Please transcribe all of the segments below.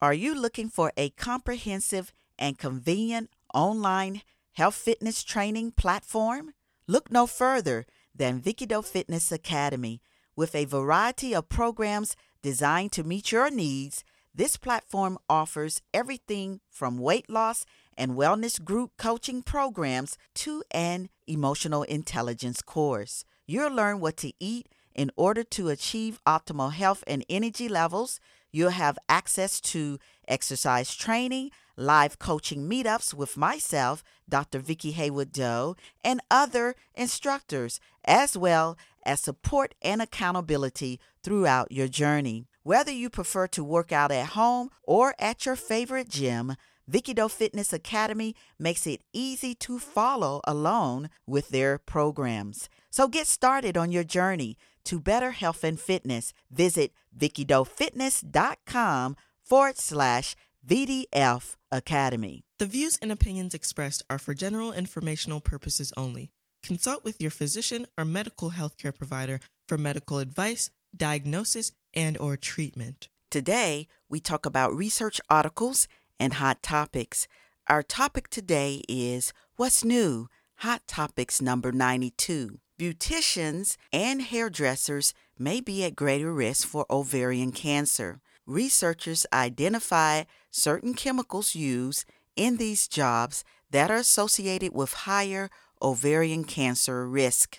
Are you looking for a comprehensive and convenient online health fitness training platform? Look no further than Vicki Doe Fitness Academy. With a variety of programs designed to meet your needs, this platform offers everything from weight loss and wellness group coaching programs to an emotional intelligence course. You'll learn what to eat in order to achieve optimal health and energy levels. You'll have access to exercise training, live coaching meetups with myself, Dr. Vicki Haywood Doe, and other instructors, as well as support and accountability throughout your journey. Whether you prefer to work out at home or at your favorite gym, Vicki Doe Fitness Academy makes it easy to follow along with their programs. So get started on your journey to better health and fitness. Visit vickidoefitness.com forward slash VDF Academy. The views and opinions expressed are for general informational purposes only. Consult with your physician or medical healthcare provider for medical advice, diagnosis, and or treatment. Today, we talk about research articles and hot topics. Our topic today is What's New? Hot Topics number 92. Beauticians and hairdressers may be at greater risk for ovarian cancer. Researchers identify certain chemicals used in these jobs that are associated with higher ovarian cancer risk.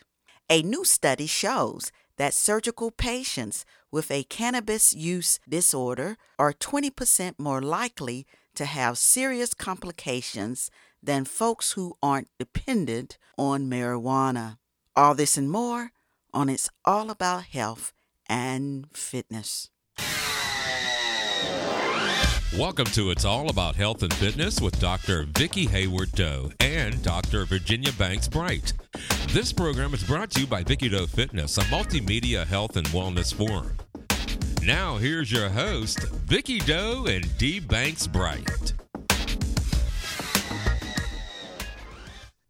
A new study shows that surgical patients with a cannabis use disorder are 20% more likely to have serious complications than folks who aren't dependent on marijuana. All this and more on It's All About Health and Fitness. Welcome to It's All About Health and Fitness with Dr. Vicki Hayward Doe and Dr. Virginia Banks Bright. This program is brought to you by Vicki Doe Fitness, a multimedia health and wellness forum. Now, here's your host, Vicki Doe and D. Banks Bright.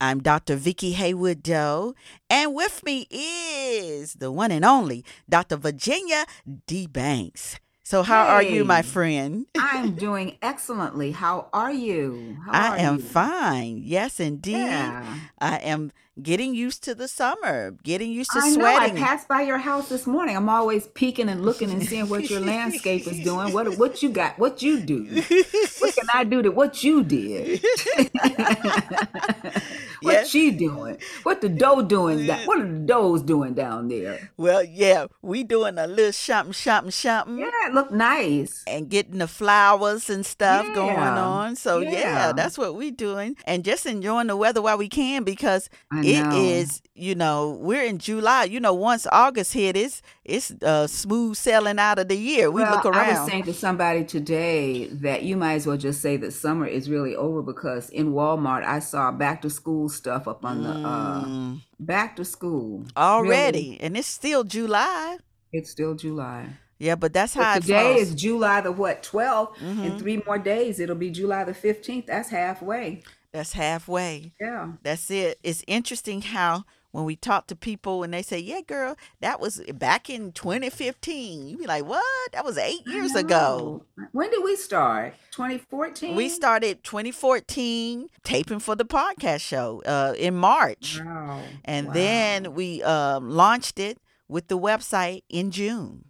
I'm Dr. Vicki Haywood Doe, and with me is the one and only Dr. Virginia D. Banks. So, how are you, my friend? I'm doing excellently. How are you? How I are am you? fine. Yes, indeed. Yeah. I am getting used to the summer, getting used to I know. I passed by your house this morning. I'm always peeking and looking and seeing what your landscape is doing. What what you got? What you do? What can I do to what you did? what Yeah. she doing? What the doe doing? That what are the does doing down there? well, yeah, we doing a little shopping, shopping, shopping. Yeah, it looked nice. and getting the flowers and stuff going on. So yeah. yeah. that's what we doing, and just enjoying the weather while we can because it is. You know, we're in July. You know, once August hit, it's it's uh, smooth sailing out of the year. We well, look I was around. saying to somebody today that you might as well just say that summer is really over because in Walmart I saw back to school stuff up on the uh Mm, back to school. already, Really, and it's still July. it's still July. Yeah, but that's how But today is July the what, 12th? Mhm. In three more days it'll be July the 15th. That's halfway. That's halfway. Yeah. That's it. It's interesting how when we talk to people and they say, "Yeah, girl, that was back in 2015," you be like, "What? That was eight years ago." When did we start? 2014? We started 2014 taping for the podcast show uh, in March, Wow. and wow. then we um, launched it with the website in June.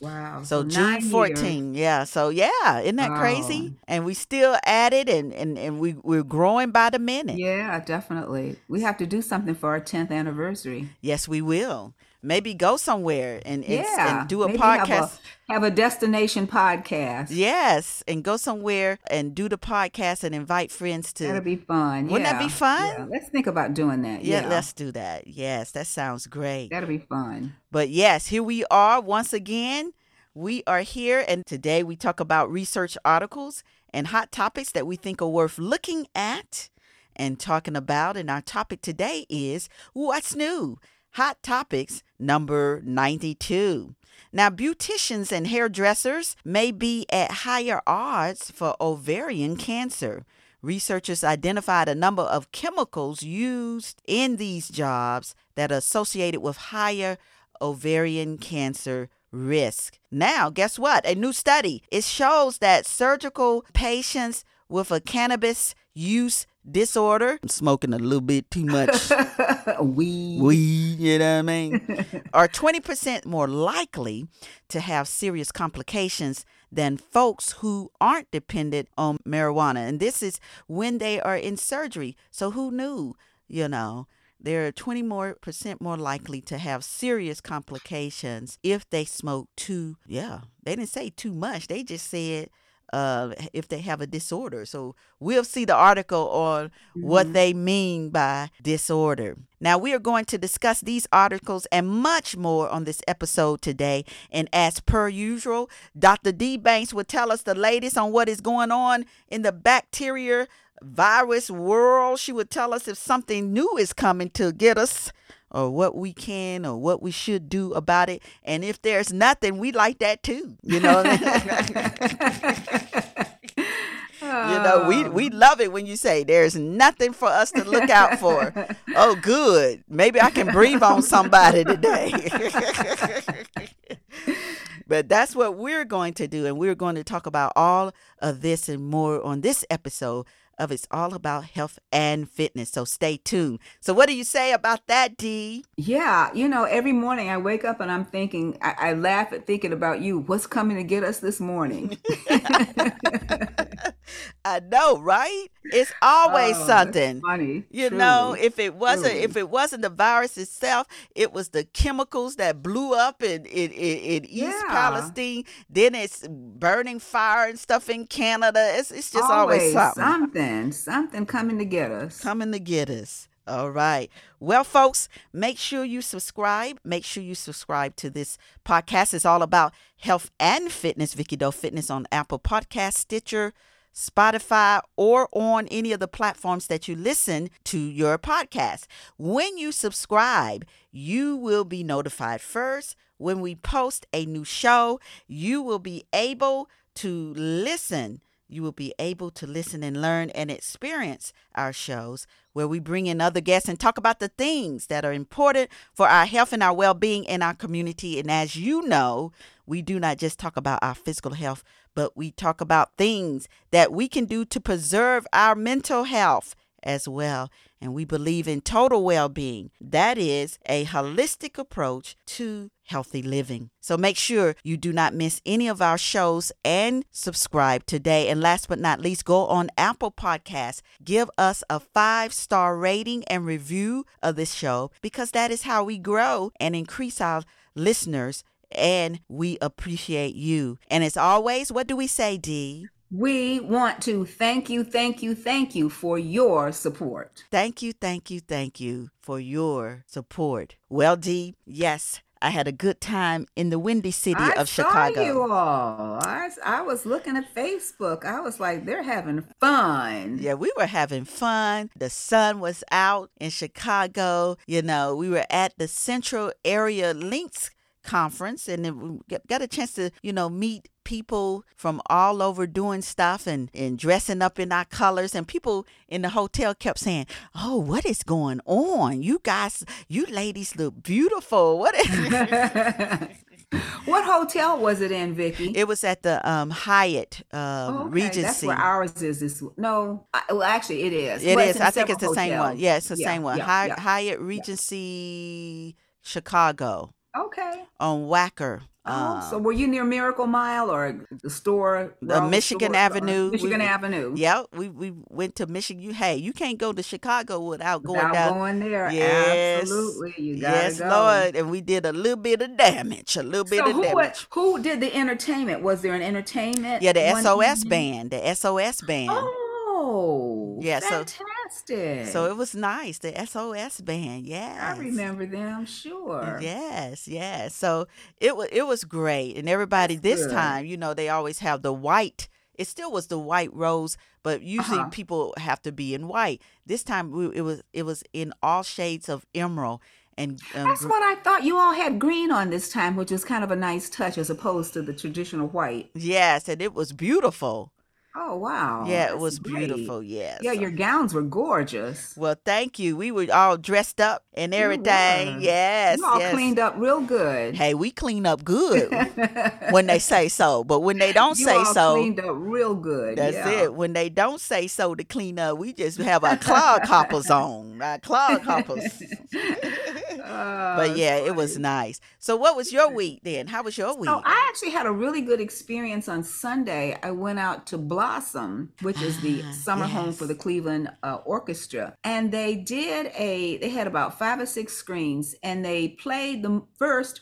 Wow. So June years. 14, yeah. So yeah, isn't that crazy? And we still at it, and and and we we're growing by the minute. Yeah, definitely. We have to do something for our 10th anniversary. Yes, we will. Maybe go somewhere and Yeah. and do a maybe podcast. Have a, have a destination podcast. Yes, and go somewhere and do the podcast and invite friends to. That'll be fun. Wouldn't that be fun? Yeah. Let's think about doing that. yeah, Yeah. let's do that. Yes, that sounds great. That'll be fun. But yes, here we are once again. We are here, and today we talk about research articles and hot topics that we think are worth looking at and talking about. And our topic today is What's New? Hot Topics number 92. Now, beauticians and hairdressers may be at higher odds for ovarian cancer. Researchers identified a number of chemicals used in these jobs that are associated with higher ovarian cancer risk. Now, guess what? A new study it shows that surgical patients with a cannabis use disorder, smoking a little bit too much we weed, you know what I mean, are 20% more likely to have serious complications than folks who aren't dependent on marijuana. And this is when they are in surgery. So who knew, you know? They're 20 more percent more likely to have serious complications if they smoke too. Yeah, they didn't say too much. They just said uh, if they have a disorder. So we'll see the article on what they mean by disorder. Now, we are going to discuss these articles and much more on this episode today. And as per usual, Dr. D. Banks will tell us the latest on what is going on in the bacteria virus world. She would tell us if something new is coming to get us or what we can or what we should do about it. And if there's nothing, we like that too. You know, you know, we oh. we love it when you say there's nothing for us to look out for. oh, good. Maybe I can breathe on somebody today. But that's what we're going to do. And we're going to talk about all of this and more on this episode of It's All About Health and Fitness. So stay tuned. So, what do you say about that, Dee? Yeah, you know, every morning I wake up and I'm thinking, I, I laugh at thinking about you. What's coming to get us this morning? I know, right? It's always Oh, something. funny. You know, if it wasn't truly. if it wasn't the virus itself, it was the chemicals that blew up in in, in, in East Yeah. Palestine. Then it's burning fire and stuff in Canada. It's it's just always, something. something, something coming to get us. coming to get us. All right. Well, folks, make sure you subscribe. Make sure you subscribe to this podcast. It's all about health and fitness. Vicki Doe Fitness on Apple Podcast, Stitcher, Spotify, or on any of the platforms that you listen to your podcast. When you subscribe, you will be notified first when we post a new show. You will be able to listen you will be able to listen and learn and experience our shows where we bring in other guests and talk about the things that are important for our health and our well being in our community. And as you know, we do not just talk about our physical health, but we talk about things that we can do to preserve our mental health as well. And we believe in total well being. That is a holistic approach to healthy living. So make sure you do not miss any of our shows and subscribe today. And last but not least, go on Apple Podcasts, give us a five star rating and review of this show because that is how we grow and increase our listeners. And we appreciate you. And as always, what do we say, Dee? We want to thank you, thank you, thank you for your support. Thank you, thank you, thank you for your support. Well, Dee, yes, I had a good time in the windy city I of saw Chicago. you all. I, I was looking at Facebook. I was like, they're having fun. Yeah, we were having fun. The sun was out in Chicago. You know, we were at the Central Area Links conference and then we got- a chance to, you know, meet people from all over doing stuff and, and dressing up in our colors. And people in the hotel kept saying, Oh, what is going on? You guys, you ladies look beautiful. What is what hotel was it in, Vicki? It was at the um, Hyatt um, Oh, okay. Regency. That's where ours is. This no, I, well, actually, it is. It Well, is. I think it's the several same one. Yeah, it's the Yeah, same one. yeah, Hy- yeah. Hyatt Regency Chicago Okay. on Wacker. Oh, so Um, were you near Miracle Mile or the store? The Michigan store, or- Avenue. Michigan We- Avenue. yeah, we, we went to Michigan. You hey, you can't go to Chicago without going Without down. going there. Yes, Absolutely. You gotta yes, go. Lord, and we did a little bit of damage, a little bit So of who, damage. what, who did the entertainment? Was there an entertainment? Yeah, the SOS evening? band, the SOS band. Oh, Yeah, so- fantastic. So it was nice, the SOS band. Yes, I remember them, sure. Yes, yes. So it was it was great, and everybody That's this good. time, you know, they always have the white. It still was the white rose, but usually Uh-huh. people have to be in white. This time we, it was it was in all shades of emerald and um, That's what I thought. You all had green on this time, which is kind of a nice touch as opposed to the traditional white. yes, and it was beautiful. Oh wow. yeah, it That's was great. beautiful. Yeah. Yeah, your gowns were gorgeous. well, thank you. We were all dressed up and everything. Yes. you all yes. cleaned up real good. Hey, we clean up good when they say so, but when they don't you say so, cleaned up real good. That's yeah. it. When they don't say so to clean up, we just have our clog hoppers on. Our clog hoppers. Oh, but yeah, that's it was nice. So what was your week then? How was your week? So I actually had a really good experience on Sunday. I went out to Blossom, which is the Ah, summer home for the Cleveland uh, Orchestra, and they did a. They had about five or six screens, and they played the first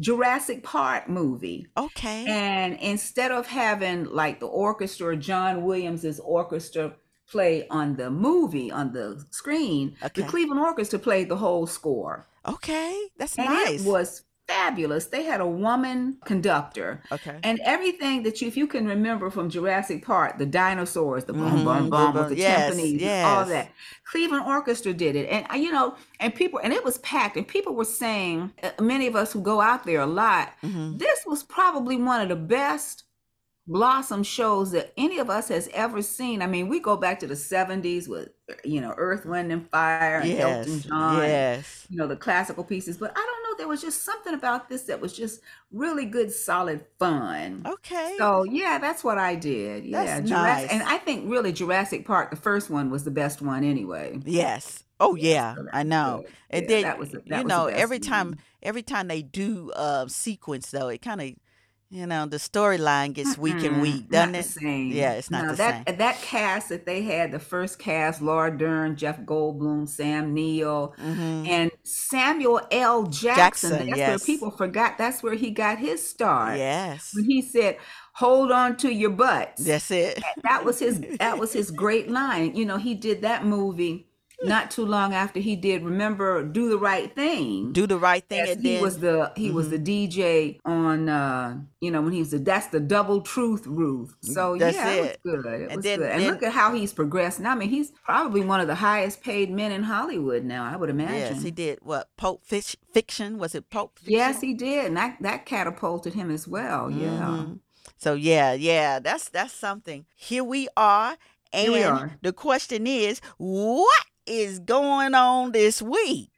Jurassic Park movie. okay. And instead of having like the orchestra, John Williams's orchestra play on the movie on the screen, Okay. the Cleveland Orchestra played the whole score. okay. That's And nice. it was fabulous. They had a woman conductor. okay. And everything that you, if you can remember from Jurassic Park, the dinosaurs, the boom, Mhm, boom, boom, boom, the yes, timpanis, and all that. Cleveland Orchestra did it, and you know, and people, and it was packed, and people were saying, uh, many of us who go out there a lot, Mhm. this was probably one of the best blossom shows that any of us has ever seen. I mean, we go back to the '70s with, you know, Earth, Wind, and Fire, and Yes. Elton John, Yes. you know the classical pieces but i don't know there was just something about this that was just really good solid fun Okay. so yeah that's what i did yeah That's Jurassic, nice. and i think really jurassic park the first one was the best one anyway yes. Oh yeah, so I know. good. And Yeah, then that was that you know every time every time they do uh sequence though, it kind of you know the storyline gets weak and weak, not doesn't the it? same. Yeah, it's not No, the that same. that cast that they had the first cast laura dern jeff goldblum sam neill hmm and samuel l jackson, Jackson, that's yes. where people forgot that's where he got his start Yes. when he said hold on to your butts That's it. that was his that was his great line you know he did that movie not too long after he did remember do the right thing Do the right thing, Yes, he then was the he was the DJ on uh you know when he was the that's the double truth Ruth. So That's yeah, it. it was good. It And was then- good. And then- look at how he's progressed. Now I mean he's probably one of the highest paid men in Hollywood now, I would imagine. yes, he did what Pulp Fic- Fiction was it Pulp? Fiction? Yes, he did. And that that catapulted him as well. Yeah. Mhm. So yeah, yeah, that's that's something. Here we are, and Here we are. the question is, what is going on this week?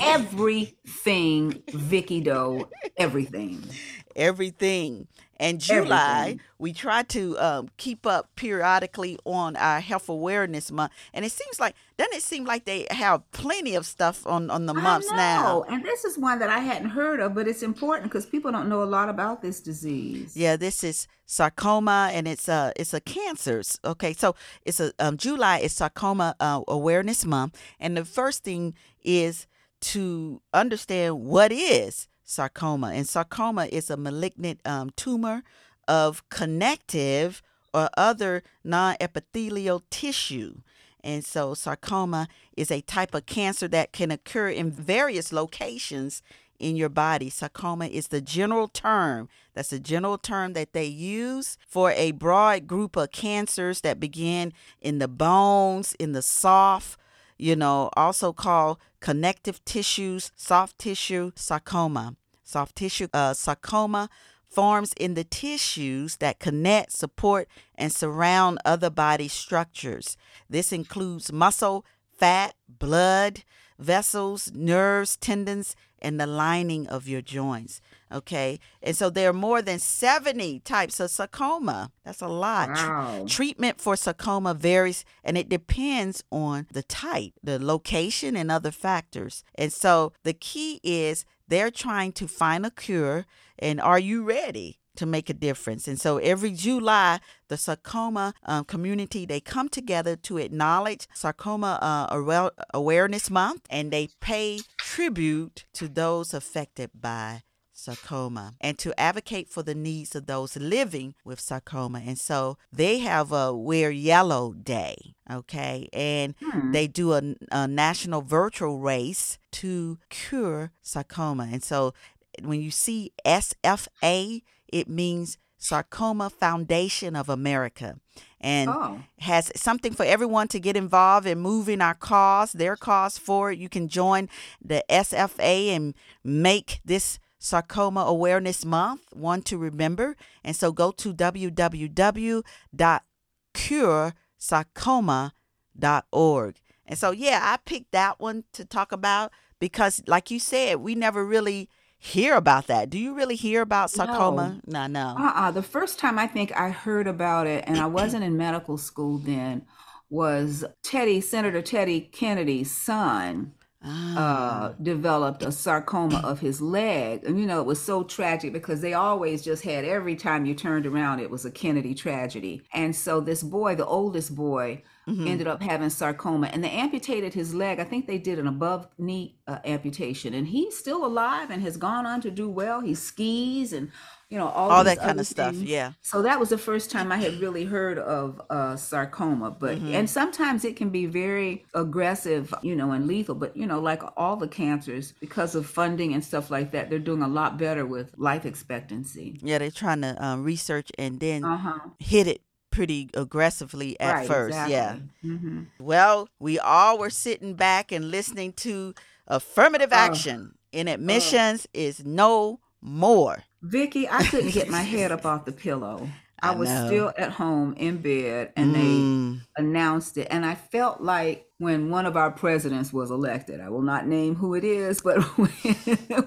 Everything Vicki Doe, everything. Everything. And July, Everything. we try to um, keep up periodically on our health awareness month, and it seems like doesn't it seem like they have plenty of stuff on on the months now? And this is one that I hadn't heard of, but it's important because people don't know a lot about this disease. Yeah, this is sarcoma, and it's a it's a cancers. Okay, so it's a um, July is sarcoma uh, awareness month, and the first thing is to understand what is sarcoma, and sarcoma is a malignant um, tumor of connective or other non-epithelial tissue. And so, sarcoma is a type of cancer that can occur in various locations in your body. Sarcoma is the general term. That's the general term that they use for a broad group of cancers that begin in the bones, in the soft, you know, also called connective tissues, soft tissue sarcoma. Soft tissue uh, sarcoma forms in the tissues that connect, support, and surround other body structures. This includes muscle, fat, blood, vessels, nerves, tendons, and the lining of your joints. Okay. And so there are more than 70 types of sarcoma. That's a lot. Wow. Treatment for sarcoma varies and it depends on the type, the location, and other factors. And so the key is they're trying to find a cure. And are you ready? To make a difference. And so every July, the sarcoma um, community, they come together to acknowledge Sarcoma uh, Awareness Month and they pay tribute to those affected by sarcoma and to advocate for the needs of those living with sarcoma. And so they have a Wear Yellow Day, okay? And Hmm. they do a, a national virtual race to cure sarcoma. And so when you see SFA, it means Sarcoma Foundation of America. And Oh. has something for everyone to get involved in moving our cause, their cause forward. You can join the SFA and make this Sarcoma Awareness Month, one to remember. And so go to www.curesarcoma.org. And so, yeah, I picked that one to talk about because, like you said, we never really hear about that. Do you really hear about sarcoma? No, no. no. Uh-uh. The first time I think I heard about it, and I wasn't in medical school then, was Teddy, Senator Teddy Kennedy's son uh, developed a sarcoma of his leg. And, you know, it was so tragic because they always just had every time you turned around, it was a Kennedy tragedy. And so this boy, the oldest boy, mm-hmm. ended up having sarcoma and they amputated his leg. I think they did an above knee uh, amputation. And he's still alive and has gone on to do well. He skis and you know all, all that kind of stuff things. yeah so that was the first time i had really heard of uh, sarcoma but mm-hmm. and sometimes it can be very aggressive you know and lethal but you know like all the cancers because of funding and stuff like that they're doing a lot better with life expectancy yeah they're trying to um, research and then uh-huh. hit it pretty aggressively at right, first exactly. yeah mm-hmm. well we all were sitting back and listening to affirmative action in admissions is no more. Vicki, I couldn't get my head up off the pillow. I, I was know. still at home in bed and mm. they announced it. And I felt like when one of our presidents was elected, I will not name who it is, but when,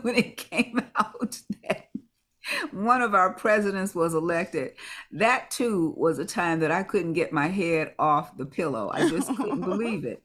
when it came out that one of our presidents was elected, that too was a time that I couldn't get my head off the pillow. I just couldn't believe it.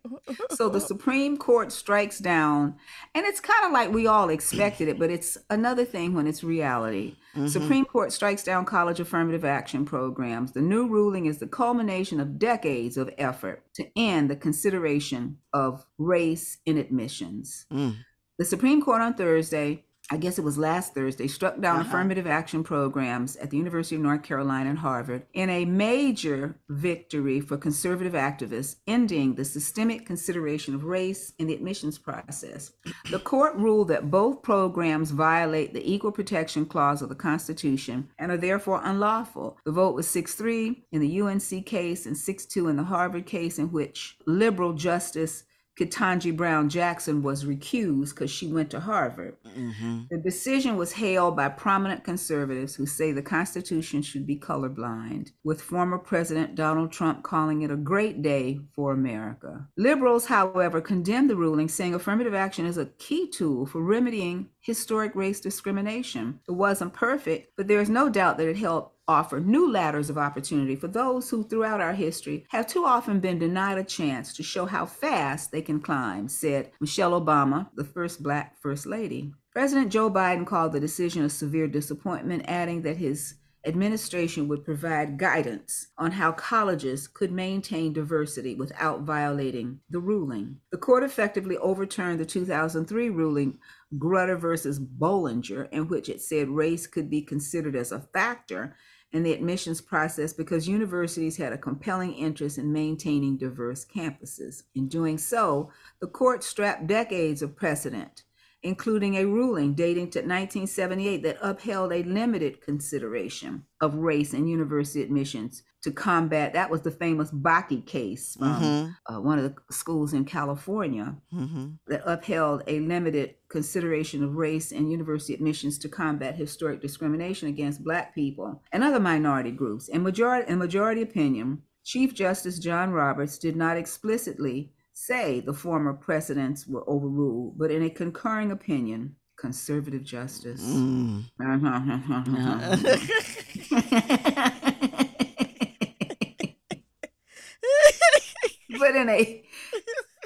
So the Supreme Court strikes down, and it's kind of like we all expected it, but it's another thing when it's reality. Mm-hmm. Supreme Court strikes down college affirmative action programs. The new ruling is the culmination of decades of effort to end the consideration of race in admissions. Mm. The Supreme Court on Thursday I guess it was last Thursday, struck down uh-huh. affirmative action programs at the University of North Carolina and Harvard in a major victory for conservative activists, ending the systemic consideration of race in the admissions process. The court ruled that both programs violate the Equal Protection Clause of the Constitution and are therefore unlawful. The vote was 6 3 in the UNC case and 6 2 in the Harvard case, in which liberal Justice Ketanji Brown Jackson was recused because she went to Harvard. Mm-hmm. The decision was hailed by prominent conservatives who say the Constitution should be colorblind, with former President Donald Trump calling it a great day for America. Liberals, however, condemned the ruling, saying affirmative action is a key tool for remedying historic race discrimination. It wasn't perfect, but there is no doubt that it helped offer new ladders of opportunity for those who, throughout our history, have too often been denied a chance to show how fast they can climb, said Michelle Obama, the first black First Lady. President Joe Biden called the decision a severe disappointment, adding that his administration would provide guidance on how colleges could maintain diversity without violating the ruling. The court effectively overturned the 2003 ruling Grutter versus Bollinger, in which it said race could be considered as a factor in the admissions process because universities had a compelling interest in maintaining diverse campuses. In doing so, the court strapped decades of precedent, including a ruling dating to 1978 that upheld a limited consideration of race in university admissions to combat that was the famous Bakke case from mm-hmm. uh, one of the schools in California mm-hmm. that upheld a limited consideration of race in university admissions to combat historic discrimination against black people and other minority groups. In majority in majority opinion, Chief Justice John Roberts did not explicitly say the former precedents were overruled, but in a concurring opinion, conservative justice. Mm. but in a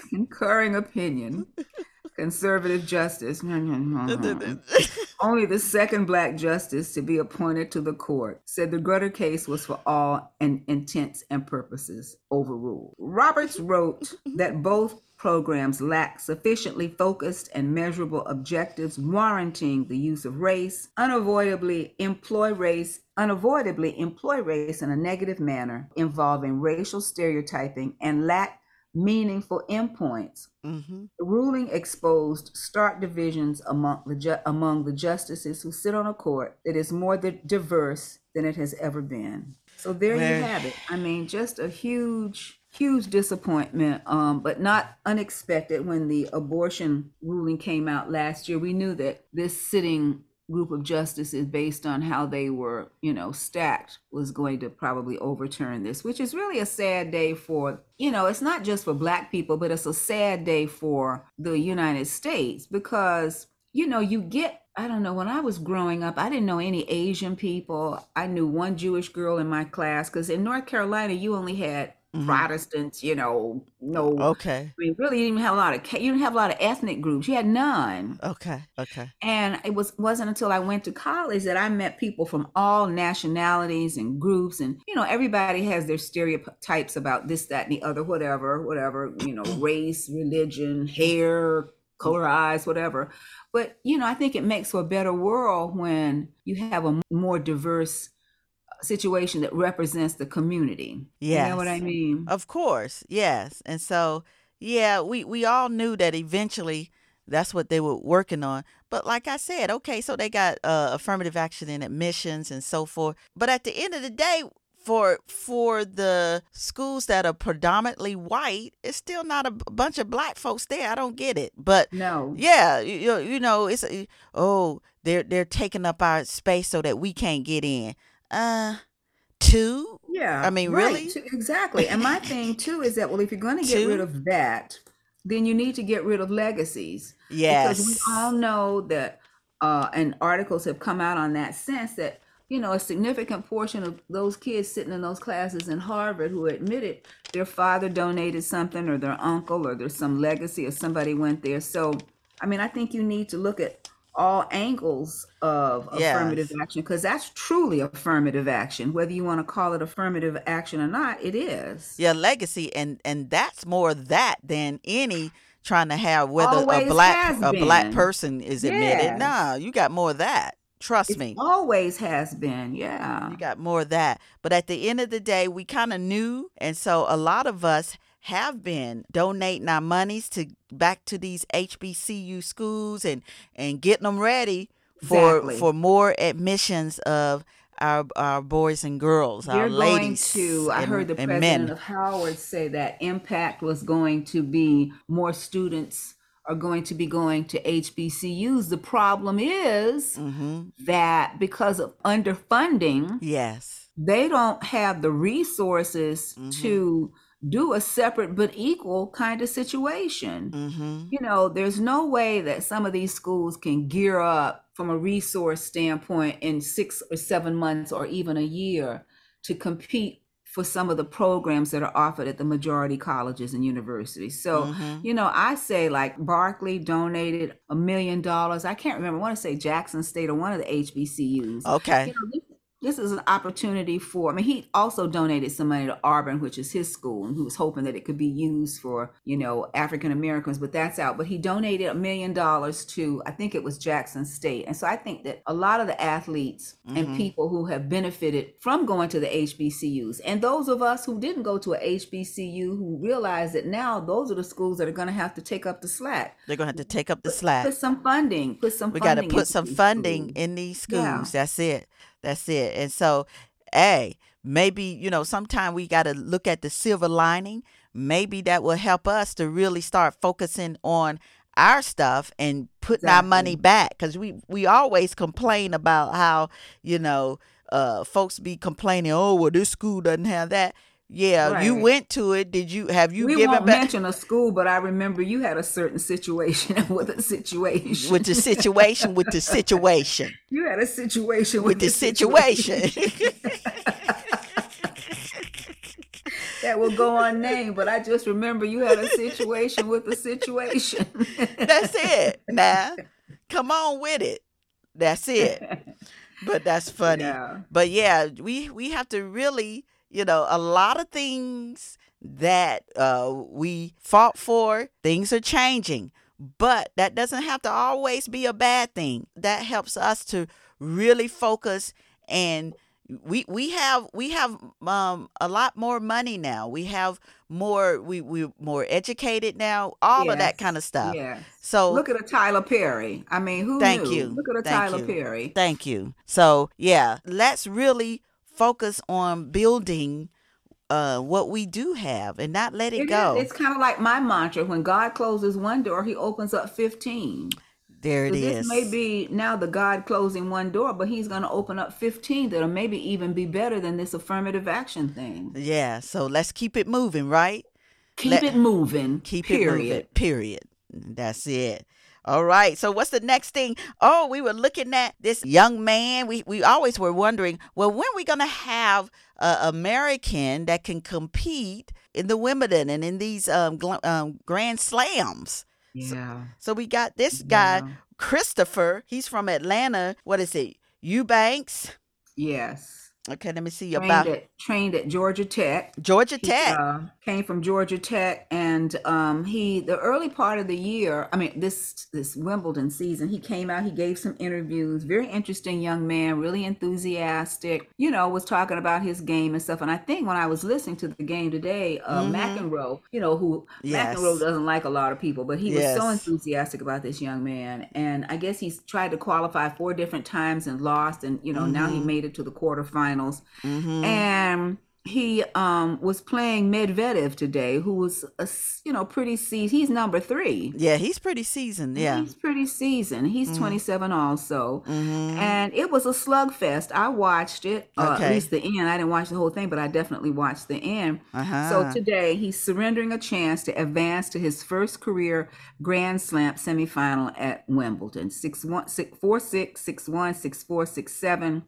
concurring opinion, conservative justice, only the second black justice to be appointed to the court, said the Grutter case was for all and intents and purposes overruled. Roberts wrote that both programs lack sufficiently focused and measurable objectives warranting the use of race, unavoidably employ race, unavoidably employ race in a negative manner involving racial stereotyping and lack meaningful endpoints. Mm-hmm. The ruling exposed stark divisions among the ju- among the justices who sit on a court that is more diverse than it has ever been. So there Where... you have it. I mean, just a huge huge disappointment, um, but not unexpected when the abortion ruling came out last year. We knew that this sitting group of justices based on how they were, you know, stacked was going to probably overturn this, which is really a sad day for, you know, it's not just for black people, but it's a sad day for the United States because, you know, you get I don't know, when I was growing up, I didn't know any Asian people. I knew one Jewish girl in my class because in North Carolina, you only had mm-hmm. Protestants, you know, no. Okay. I mean, really, you didn't have a lot of you didn't have a lot of ethnic groups. You had none. Okay. Okay. And it was wasn't until I went to college that I met people from all nationalities and groups, and you know, everybody has their stereotypes about this, that, and the other, whatever, whatever, you know, race, religion, hair, color eyes, whatever. But you know, I think it makes for a better world when you have a more diverse situation that represents the community. Yeah. You know what I mean? Of course. Yes. And so, yeah, we, we all knew that eventually that's what they were working on. But like I said, okay, so they got uh, affirmative action in admissions and so forth. But at the end of the day, for for the schools that are predominantly white, it's still not a bunch of black folks there. I don't get it. But no, yeah, you, you know, it's oh they're they're taking up our space so that we can't get in. Uh, two? Yeah. I mean, right. really? exactly. And my thing too is that well, if you're going to get two? rid of that, then you need to get rid of legacies. Yes. Because we all know that, uh, and articles have come out on that sense that you know, a significant portion of those kids sitting in those classes in Harvard who admitted their father donated something or their uncle or there's some legacy or somebody went there. So, I mean, I think you need to look at all angles of yes. affirmative action because that's truly affirmative action whether you want to call it affirmative action or not it is. Yeah legacy and and that's more that than any trying to have whether always a black a black person is admitted. Yes. nah you got more of that. Trust it me. always has been yeah. You got more of that. But at the end of the day we kind of knew and so a lot of us have been donating our monies to back to these HBCU schools and and getting them ready for exactly. for more admissions of our our boys and girls, They're our ladies. Going to, I heard the president men. of Howard say that impact was going to be more students are going to be going to HBCUs. The problem is mm-hmm. that because of underfunding, yes, they don't have the resources mm-hmm. to do a separate but equal kind of situation. Mm-hmm. You know, there's no way that some of these schools can gear up from a resource standpoint in six or seven months or even a year to compete for some of the programs that are offered at the majority colleges and universities. So, mm-hmm. you know, I say like Barkley donated a million dollars. I can't remember. I want to say Jackson State or one of the HBCUs. Okay. You know, this is an opportunity for i mean he also donated some money to auburn which is his school and he was hoping that it could be used for you know african americans but that's out but he donated a million dollars to i think it was jackson state and so i think that a lot of the athletes mm-hmm. and people who have benefited from going to the hbcus and those of us who didn't go to a hbcu who realize that now those are the schools that are going to have to take up the slack they're going to have to take up the slack put, put some funding put some we got to put some funding schools. in these schools yeah. that's it that's it. And so, hey, maybe, you know, sometime we got to look at the silver lining. Maybe that will help us to really start focusing on our stuff and putting exactly. our money back because we we always complain about how you know uh folks be complaining oh well this school doesn't have that yeah, right. you went to it. Did you have you we given won't back? mention a school, but I remember you had a certain situation with a situation. With the situation, with the situation. You had a situation with, with the, the situation. situation. that will go unnamed, but I just remember you had a situation with a situation. That's it. Now, come on with it. That's it. But that's funny. Yeah. But yeah, we we have to really you know, a lot of things that uh, we fought for, things are changing. But that doesn't have to always be a bad thing. That helps us to really focus and we we have we have um a lot more money now. We have more we we're more educated now. All yes. of that kind of stuff. Yeah. So look at a Tyler Perry. I mean, who? Thank knew? you. Look at a thank Tyler you. Perry. Thank you. So yeah, let's really focus on building uh, what we do have and not let it, it go. Is, it's kind of like my mantra when God closes one door, he opens up 15. There it so is. This may be now the God closing one door, but he's going to open up 15 that'll maybe even be better than this affirmative action thing. Yeah. So let's keep it moving, right? Keep Let, it moving. Keep period. it moving. Period. That's it. All right. So what's the next thing? Oh, we were looking at this young man. We we always were wondering, well, when are we gonna have an American that can compete in the Wimbledon and in these um, um Grand Slams? Yeah. So, so we got this guy, yeah. Christopher. He's from Atlanta. What is it? Eubanks. Yes. Okay, let me see trained about at, trained at Georgia Tech. Georgia Tech he, uh, came from Georgia Tech, and um, he the early part of the year. I mean, this this Wimbledon season, he came out. He gave some interviews. Very interesting young man, really enthusiastic. You know, was talking about his game and stuff. And I think when I was listening to the game today, uh, mm-hmm. McEnroe, you know, who yes. McEnroe doesn't like a lot of people, but he yes. was so enthusiastic about this young man. And I guess he's tried to qualify four different times and lost, and you know, mm-hmm. now he mm-hmm. made it to the quarterfinals finals. Mm-hmm. And he um was playing Medvedev today, who was a you know pretty seasoned. He's number three. Yeah, he's pretty seasoned. Yeah, he's pretty seasoned. He's mm-hmm. 27 also, mm-hmm. and it was a slugfest. I watched it uh, at least the end. I didn't watch the whole thing, but I definitely watched the end. Uh-huh. So today he's surrendering a chance to advance to his first career Grand Slam semifinal at Wimbledon. Six one six four six six one six four six seven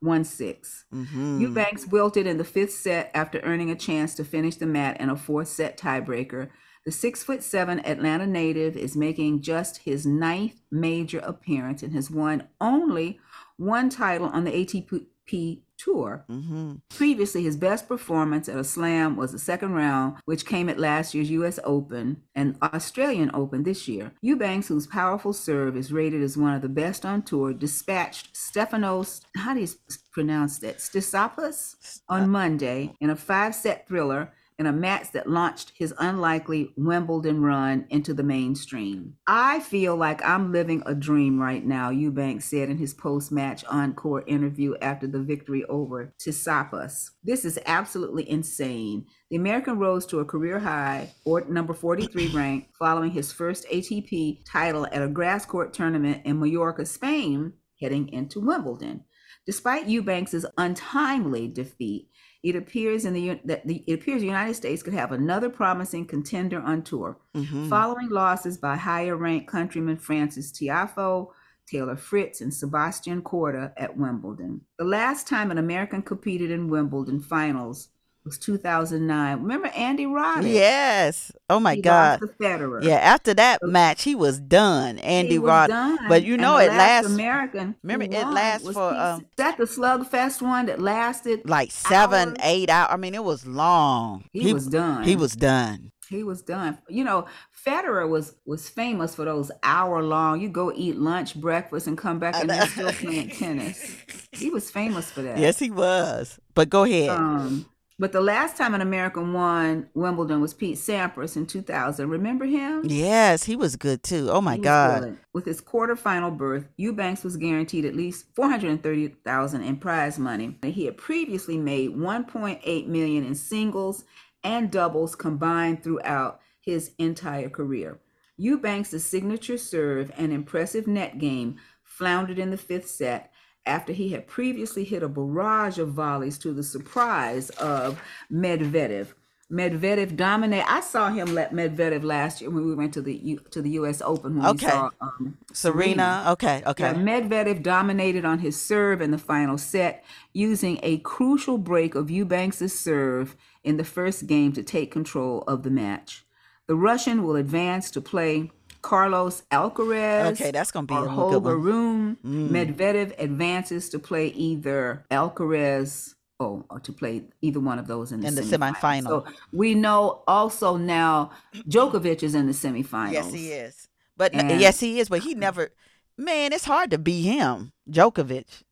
one six. Mm-hmm. Eubanks wilted in the fifth set after earning a chance to finish the mat in a fourth set tiebreaker. The six foot seven Atlanta native is making just his ninth major appearance and has won only one title on the ATP tour. Mm-hmm. Previously, his best performance at a slam was the second round, which came at last year's U.S. Open and Australian Open this year. Eubanks, whose powerful serve is rated as one of the best on tour, dispatched Stefanos, how do you pronounce that, Tsitsipas on Monday in a five-set thriller in a match that launched his unlikely Wimbledon run into the mainstream. I feel like I'm living a dream right now, Eubanks said in his post match encore interview after the victory over Tsitsipas. This is absolutely insane. The American rose to a career high, or number 43 rank, following his first ATP title at a grass court tournament in Mallorca, Spain, heading into Wimbledon. Despite Eubanks' untimely defeat, it appears in the that the, it appears the United States could have another promising contender on tour, mm-hmm. following losses by higher ranked countrymen Francis Tiafoe, Taylor Fritz, and Sebastian Korda at Wimbledon. The last time an American competed in Wimbledon finals was 2009. Remember Andy Roddick? Yes. Oh my he God. Federer. Yeah. After that match, he was done. Andy Roddick. But you know, it lasts. American. Remember, it lasts for. Um, that the slugfest one that lasted like seven, hours? eight hours. I mean, it was long. He, he was done. He was done. He was done. You know, Federer was was famous for those hour long. You go eat lunch, breakfast, and come back and they're still playing tennis. He was famous for that. Yes, he was. But go ahead. Um, but the last time an American won Wimbledon was Pete Sampras in 2000. Remember him? Yes, he was good too. Oh my God. Good. With his quarterfinal berth, Eubanks was guaranteed at least 430,000 in prize money. He had previously made 1.8 million in singles and doubles combined throughout his entire career. Eubanks' signature serve and impressive net game floundered in the fifth set after he had previously hit a barrage of volleys to the surprise of Medvedev. Medvedev dominated. I saw him let Medvedev last year when we went to the U, to the U.S. Open. When okay. We saw, um, Serena. Serena. Okay. Okay. Yeah, Medvedev dominated on his serve in the final set, using a crucial break of Eubanks' serve in the first game to take control of the match. The Russian will advance to play Carlos Alcaraz. Okay, that's gonna be or a Holger Rune. Mm. Medvedev advances to play either Alcaraz oh, or to play either one of those in the, in the semifinal. semifinal. So we know also now Djokovic is in the semifinals. Yes, he is. But and, yes, he is. But he never. Man, it's hard to beat him, Djokovic.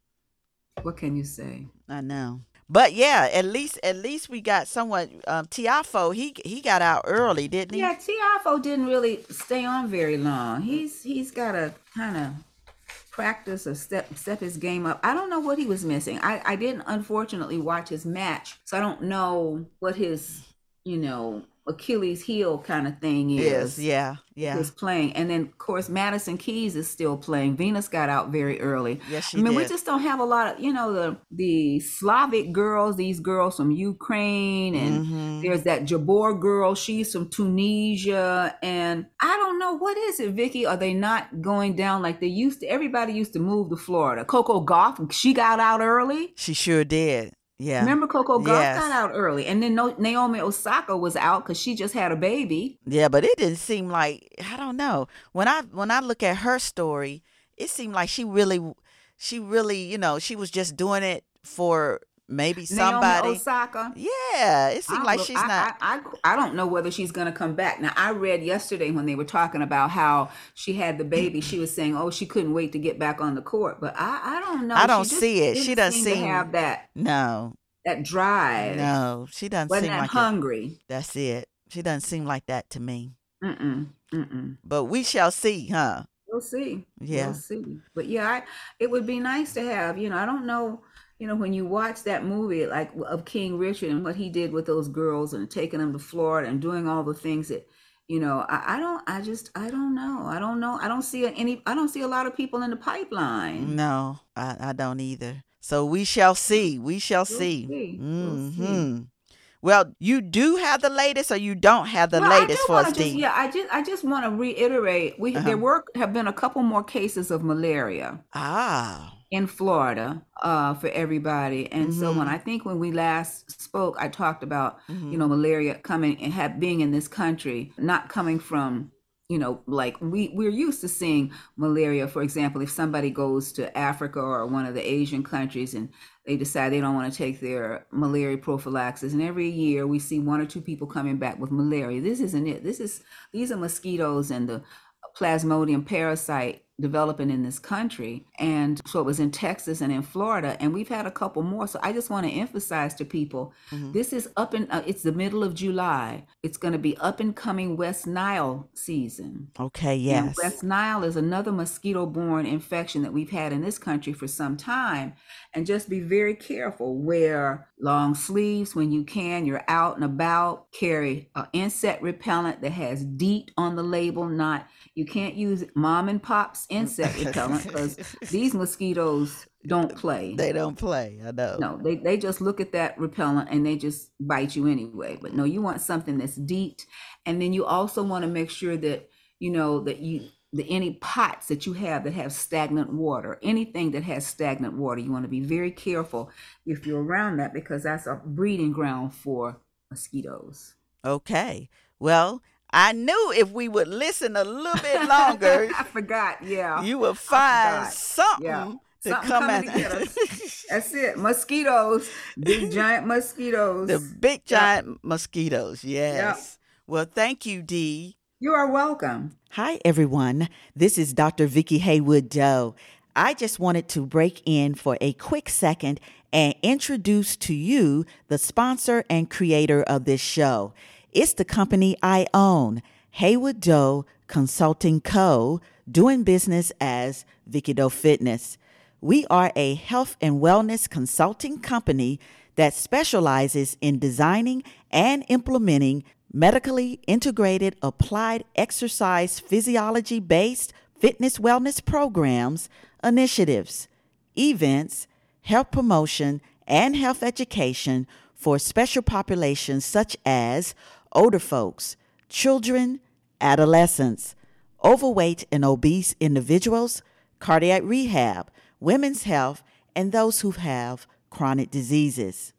What can you say? I know. But yeah, at least at least we got someone. Um, Tiafoe, he he got out early, didn't he? Yeah, Tiafoe didn't really stay on very long. He's he's got to kind of practice or step step his game up. I don't know what he was missing. I I didn't unfortunately watch his match, so I don't know what his you know Achilles heel kind of thing is. yeah, yeah. Is playing. And then of course Madison Keys is still playing. Venus got out very early. Yes, she I mean, did. we just don't have a lot of, you know, the the Slavic girls, these girls from Ukraine and mm-hmm. there's that Jabeur girl, she's from Tunisia. And I don't know what is it, Vicki? Are they not going down like they used to? Everybody used to move to Florida. Coco Gauff, she got out early. She sure did. Yeah. Remember Coco Gauff yes. got out early, and then Naomi Osaka was out because she just had a baby. Yeah, but it didn't seem like I don't know when I when I look at her story, it seemed like she really, she really, you know, she was just doing it for maybe somebody. Naomi Osaka. Yeah, it seems like she's I, not. I, I, I don't know whether she's going to come back. Now, I read yesterday when they were talking about how she had the baby. She was saying, "Oh, she couldn't wait to get back on the court." But I, I don't know. I don't see it. She doesn't seem, seem to have that. No, that drive. No, she doesn't Wasn't seem like that hungry. It. That's it. She doesn't seem like that to me. Mm-mm. Mm-mm. But we shall see, huh? We'll see. Yeah. We'll see. But yeah, I, it would be nice to have, you know, I don't know you know, when you watch that movie, like of King Richard and what he did with those girls and taking them to Florida and doing all the things that, you know, I, I don't, I just, I don't know. I don't know. I don't see any, I don't see a lot of people in the pipeline. No, I, I don't either. So we shall see. We shall we'll see. see. Mm-hmm. We'll see. Well, you do have the latest, or you don't have the well, latest for us, just, Yeah, I just I just want to reiterate. We uh-huh. there were have been a couple more cases of malaria. Ah in Florida uh, for everybody. And mm-hmm. so when mm-hmm. I think when we last spoke, I talked about mm-hmm. you know malaria coming and have, being in this country, not coming from you know like we we're used to seeing malaria for example if somebody goes to africa or one of the asian countries and they decide they don't want to take their malaria prophylaxis and every year we see one or two people coming back with malaria this isn't it this is these are mosquitoes and the plasmodium parasite developing in this country. And so it was in Texas and in Florida, and we've had a couple more. So I just want to emphasize to people mm-hmm. this is up in, uh, it's the middle of July. It's going to be up and coming West Nile season. Okay, yes. And West Nile is another mosquito borne infection that we've had in this country for some time. And just be very careful. Wear long sleeves when you can. You're out and about. Carry an insect repellent that has DEET on the label, not you can't use mom and pop's insect repellent because these mosquitoes don't play. They don't play. I know. No, they, they just look at that repellent and they just bite you anyway. But no, you want something that's DEET. And then you also want to make sure that, you know, that you the any pots that you have that have stagnant water, anything that has stagnant water, you want to be very careful if you're around that because that's a breeding ground for mosquitoes. Okay. Well, I knew if we would listen a little bit longer, I forgot. Yeah, you would find something. Yeah. To something come at That's it. Mosquitoes, big giant mosquitoes. The big giant yep. mosquitoes. Yes. Yep. Well, thank you, Dee. You are welcome. Hi, everyone. This is Dr. Vicki Haywood Doe. I just wanted to break in for a quick second and introduce to you the sponsor and creator of this show. It's the company I own, Haywood Doe Consulting Co., doing business as Vicki Doe Fitness. We are a health and wellness consulting company that specializes in designing and implementing medically integrated applied exercise physiology based fitness wellness programs, initiatives, events, health promotion, and health education for special populations such as older folks, children, adolescents, overweight and obese individuals, cardiac rehab, women's health, and those who have chronic diseases.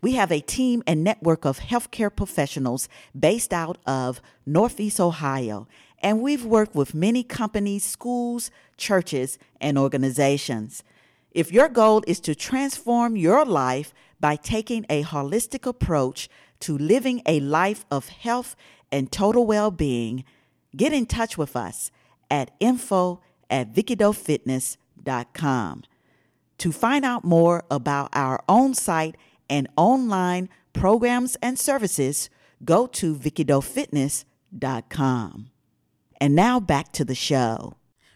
We have a team and network of healthcare professionals based out of Northeast Ohio, and we've worked with many companies, schools, churches, and organizations. If your goal is to transform your life by taking a holistic approach to living a life of health and total well being, get in touch with us at info at VickiDoeFitness.com. To find out more about our own site and online programs and services, go to VickiDoeFitness.com. And now back to the show.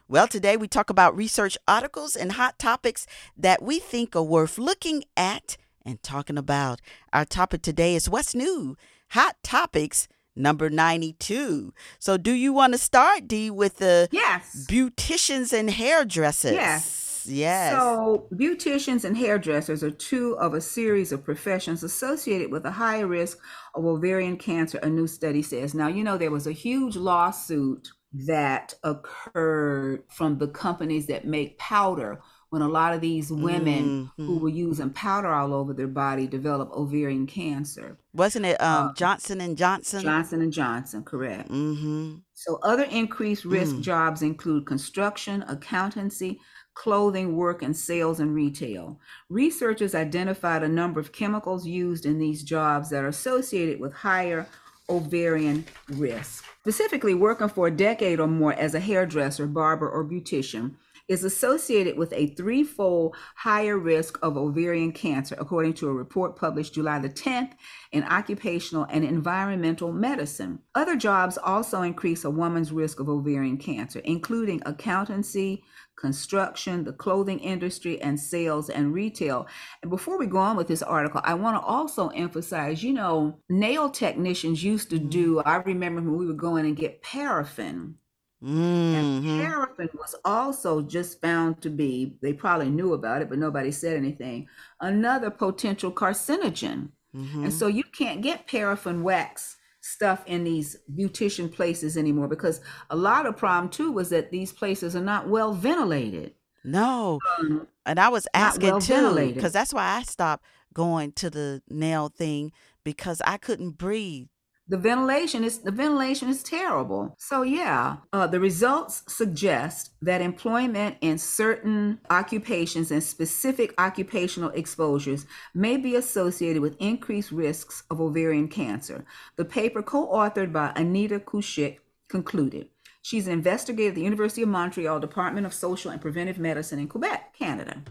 Well, today we talk about research articles and hot topics that we think are worth looking at and talking about. Our topic today is what's new, hot topics number 92. So, do you want to start, Dee, with the yes. beauticians and hairdressers? Yes. Yes. So, beauticians and hairdressers are two of a series of professions associated with a higher risk of ovarian cancer, a new study says. Now, you know, there was a huge lawsuit that occurred from the companies that make powder when a lot of these women mm-hmm. who were using powder all over their body develop ovarian cancer. Wasn't it um, uh, Johnson and Johnson? Johnson and Johnson, correct. Mm-hmm. So other increased risk mm. jobs include construction, accountancy, clothing, work, and sales and retail. Researchers identified a number of chemicals used in these jobs that are associated with higher ovarian risk. Specifically, working for a decade or more as a hairdresser, barber, or beautician is associated with a threefold higher risk of ovarian cancer, according to a report published July the 10th in Occupational and Environmental Medicine. Other jobs also increase a woman's risk of ovarian cancer, including accountancy, construction, the clothing industry, and sales and retail. And before we go on with this article, I want to also emphasize you know, nail technicians used to do, mm-hmm. I remember when we would go in and get paraffin. Mm-hmm. And paraffin was also just found to be, they probably knew about it, but nobody said anything, another potential carcinogen. Mm-hmm. And so you can't get paraffin wax stuff in these beautician places anymore because a lot of problem too was that these places are not well ventilated. No. Um, and I was asking well too because that's why I stopped going to the nail thing because I couldn't breathe the ventilation is the ventilation is terrible. So yeah uh, the results suggest that employment in certain occupations and specific occupational exposures may be associated with increased risks of ovarian cancer. The paper co-authored by Anita Koushik concluded she's an investigator at the university of montreal department of social and preventive medicine in quebec canada.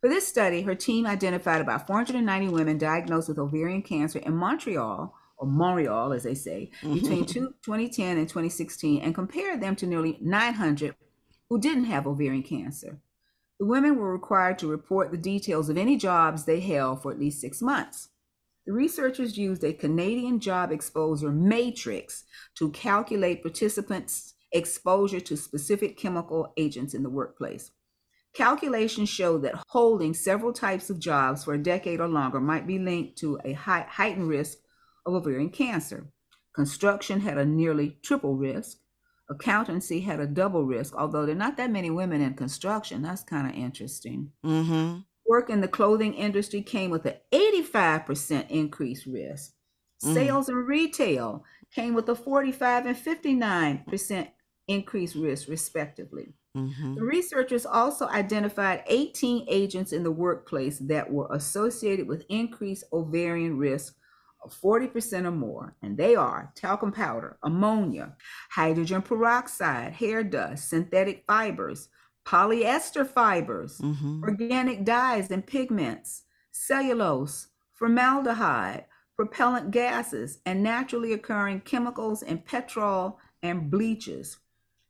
For this study, her team identified about 490 women diagnosed with ovarian cancer in Montreal or Montreal, as they say, mm-hmm. between two, 2010 and 2016 and compared them to nearly 900 who didn't have ovarian cancer. The women were required to report the details of any jobs they held for at least six months. The researchers used a Canadian job exposure matrix to calculate participants' exposure to specific chemical agents in the workplace. Calculations show that holding several types of jobs for a decade or longer might be linked to a high, heightened risk of ovarian cancer. Construction had a nearly triple risk. Accountancy had a double risk, although there are not that many women in construction. That's kind of interesting. Mm-hmm. Work in the clothing industry came with an 85% increased risk. Mm. Sales and retail came with a 45 and 59% increased risk, respectively. Mm-hmm. The researchers also identified 18 agents in the workplace that were associated with increased ovarian risk 40% or more, and they are talcum powder, ammonia, hydrogen peroxide, hair dust, synthetic fibers, polyester fibers, mm-hmm. organic dyes and pigments, cellulose, formaldehyde, propellant gases, and naturally occurring chemicals in petrol and bleaches.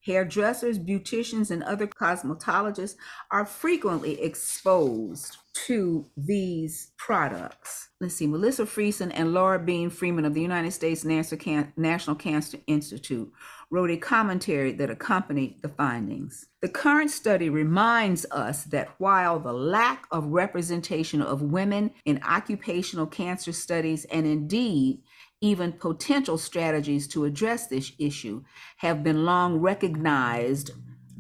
Hairdressers, beauticians, and other cosmetologists are frequently exposed to these products. Let's see, Melissa Friesen and Laura Beane Freeman of the United States National Cancer Institute wrote a commentary that accompanied the findings. The current study reminds us that while the lack of representation of women in occupational cancer studies and indeed even potential strategies to address this issue have been long recognized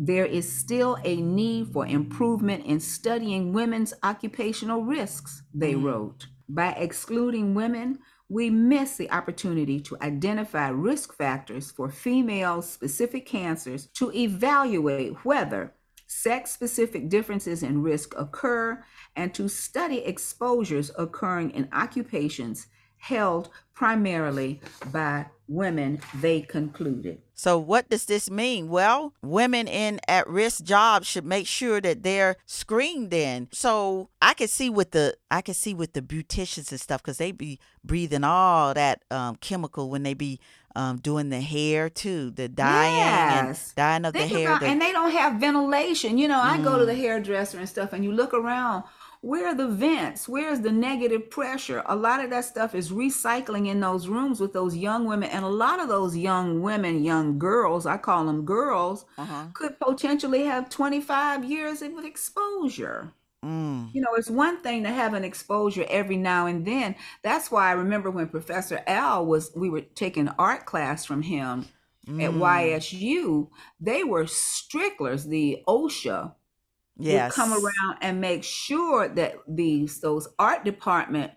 there is still a need for improvement in studying women's occupational risks, they mm-hmm. wrote. By excluding women, we miss the opportunity to identify risk factors for female specific cancers to evaluate whether sex specific differences in risk occur and to study exposures occurring in occupations held primarily by women, they concluded. So, what does this mean? Well, women in at risk jobs should make sure that they're screened in. So, I can see with the I can see with the beauticians and stuff because they be breathing all that um, chemical when they be um, doing the hair too, the dyeing yes. and dyeing of Think the hair. About, the... and they don't have ventilation. You know, I mm. go to the mm. hairdresser and stuff, and you look around where are the vents? Where's the negative pressure? A lot of that stuff is recycling in those rooms with those young women. And a lot of those young women, young girls, I call them girls, uh-huh. could potentially have 25 years of exposure. Mm. You know, it's one thing to have an exposure every now and then. That's why I remember when Professor Al was, we were taking art class from him mm. at YSU, they were stricklers, the OSHA yes. come around and make sure that these those art department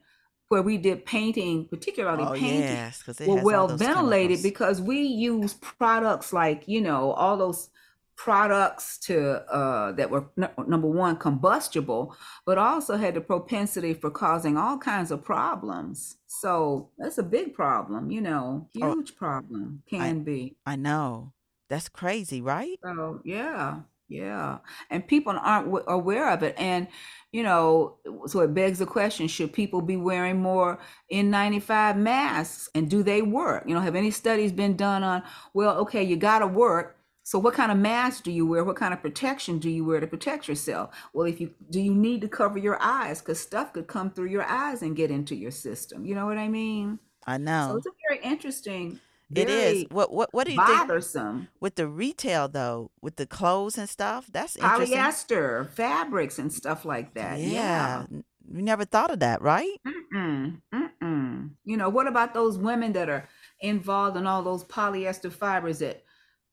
where we did painting, particularly oh, painting, yes, were well ventilated chemicals. because we use products like you know all those products to uh, that were n- number one combustible, but also had the propensity for causing all kinds of problems. So that's a big problem, you know, oh, huge oh, problem can I, be. I know. That's crazy, right? So yeah. Yeah. And people aren't w- aware of it. And, you know, so it begs the question should people be wearing more N95 masks and do they work? You know, have any studies been done on, well, okay, you got to work. So what kind of mask do you wear? What kind of protection do you wear to protect yourself? Well, if you do you need to cover your eyes cuz stuff could come through your eyes and get into your system. You know what I mean? I know. So it's a very interesting it is. What what what do you bothersome. think with the retail though, with the clothes and stuff? That's polyester fabrics and stuff like that. Yeah. yeah. We never thought of that, right? Mm-mm, mm-mm. You know, what about those women that are involved in all those polyester fibers that,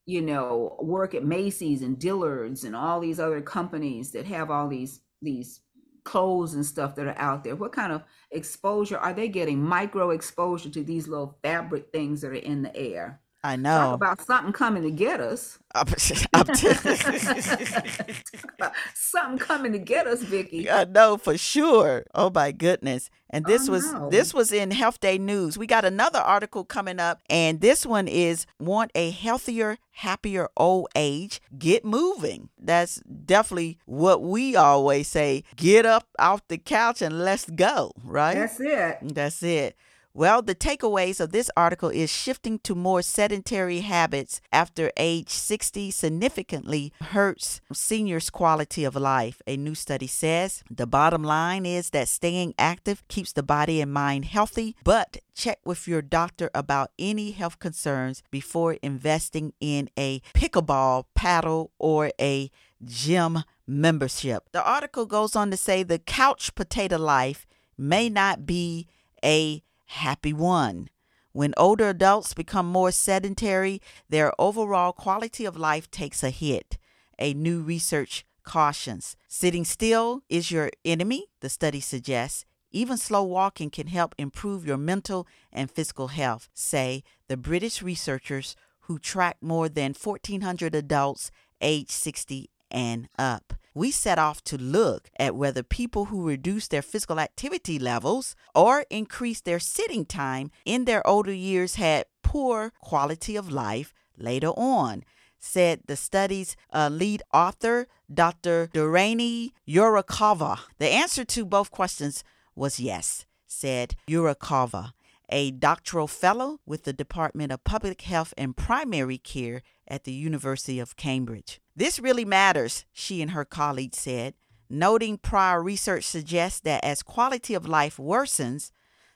you know, work at Macy's and Dillard's and all these other companies that have all these these clothes and stuff that are out there. What kind of exposure? Are they getting micro exposure to these little fabric things that are in the air I know Talk about something coming to get us. something coming to get us, Vicki. I know for sure. Oh my goodness! And this oh, was no. this was in Health Day News. We got another article coming up, and this one is "Want a healthier, happier old age? Get moving." That's definitely what we always say. Get up off the couch and let's go. Right? That's it. That's it. Well, the takeaways of this article is shifting to more sedentary habits after age 60 significantly hurts seniors' quality of life. A new study says the bottom line is that staying active keeps the body and mind healthy, but check with your doctor about any health concerns before investing in a pickleball paddle or a gym membership. The article goes on to say the couch potato life may not be a happy one. When older adults become more sedentary, their overall quality of life takes a hit. A new research cautions. Sitting still is your enemy, the study suggests. Even slow walking can help improve your mental and physical health, say the British researchers who tracked more than 1,400 adults aged 60 and up we set off to look at whether people who reduce their physical activity levels or increase their sitting time in their older years had poor quality of life later on, said the study's uh, lead author, Dr. Dharani Yerrakalva. The answer to both questions was yes, said Yerrakalva, a doctoral fellow with the Department of Public Health and Primary Care at the University of Cambridge. This really matters, she and her colleagues said, noting prior research suggests that as quality of life worsens,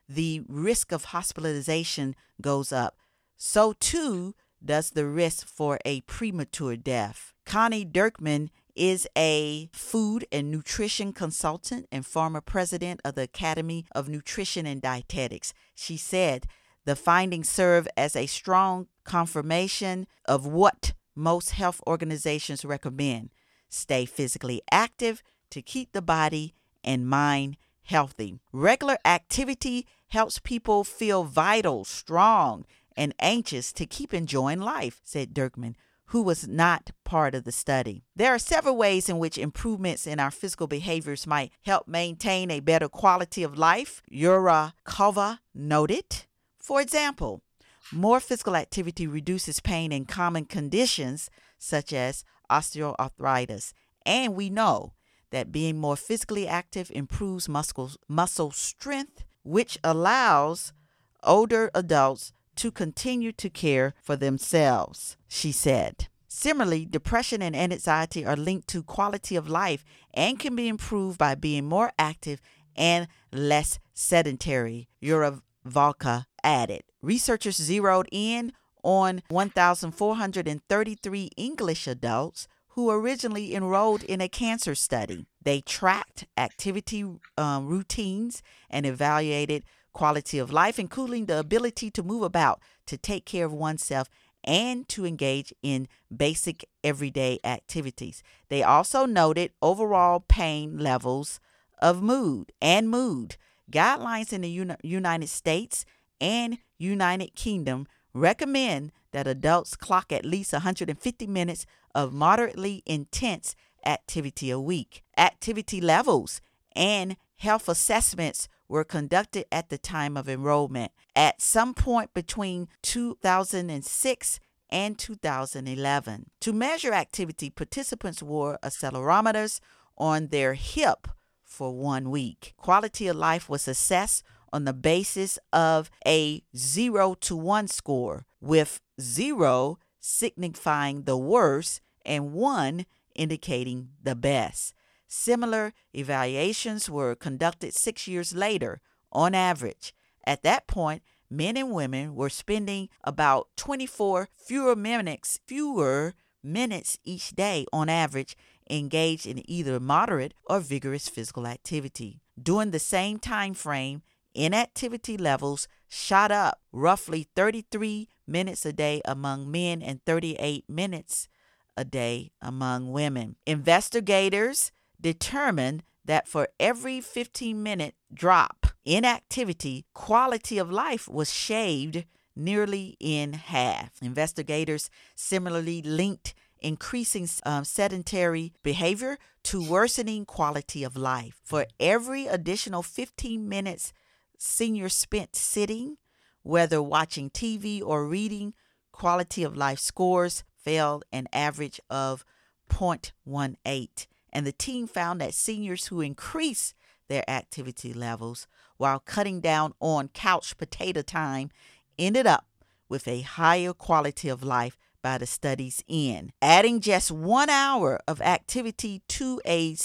the risk of hospitalization goes up. So too does the risk for a premature death. Connie Diekman is a food and nutrition consultant and former president of the Academy of Nutrition and Dietetics. She said the findings serve as a strong confirmation of what most health organizations recommend stay physically active to keep the body and mind healthy. Regular activity helps people feel vital, strong, and anxious to keep enjoying life, said Diekman, who was not part of the study. There are several ways in which improvements in our physical behaviors might help maintain a better quality of life, Yerrakalva noted. For example, more physical activity reduces pain in common conditions such as osteoarthritis. And we know that being more physically active improves muscle, muscle strength, which allows older adults to continue to care for themselves, she said. Similarly, depression and anxiety are linked to quality of life and can be improved by being more active and less sedentary. Yerrakalva added. Researchers zeroed in on 1,433 English adults who originally enrolled in a cancer study. They tracked activity um, routines and evaluated quality of life, including the ability to move about, to take care of oneself, and to engage in basic everyday activities. They also noted overall pain levels of mood and mood. Guidelines in the Uni- United States and United Kingdom recommend that adults clock at least 150 minutes of moderately intense activity a week. Activity levels and health assessments were conducted at the time of enrollment at some point between 2006 and 2011. To measure activity, participants wore accelerometers on their hip for one week. Quality of life was assessed on the basis of a 0 to 1 score, with 0 signifying the worst and 1 indicating the best. Similar evaluations were conducted six years later, on average. At that point, men and women were spending about 24 fewer minutes, fewer minutes each day on average engaged in either moderate or vigorous physical activity. During the same time frame, inactivity levels shot up roughly 33 minutes a day among men and 38 minutes a day among women. Investigators determined that for every 15 minute drop in activity, quality of life was shaved nearly in half. Investigators similarly linked increasing um, sedentary behavior to worsening quality of life. For every additional 15 minutes seniors spent sitting, whether watching TV or reading, quality of life scores fell an average of 0.18 and the team found that seniors who increase their activity levels while cutting down on couch potato time ended up with a higher quality of life by the study's end. Adding just one hour of activity to a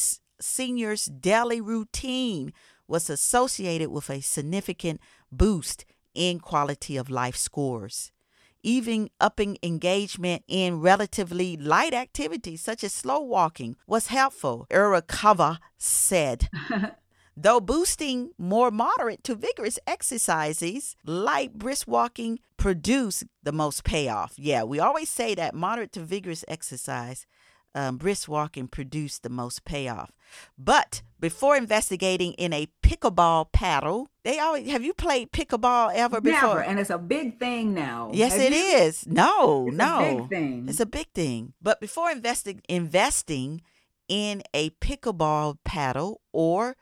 senior's daily routine was associated with a significant boost in quality of life scores even upping engagement in relatively light activities such as slow walking was helpful, Yerrakalva said. Though boosting more moderate to vigorous exercises, light brisk walking produce the most payoff. Yeah, we always say that moderate to vigorous exercise um, brisk walking produced the most payoff. But before investigating in a pickleball paddle, they always have you played pickleball ever before? Never, and it's a big thing now. Yes, have it you? is. No, it's no, a big thing. It's a big thing. But before investing investing in a pickleball paddle or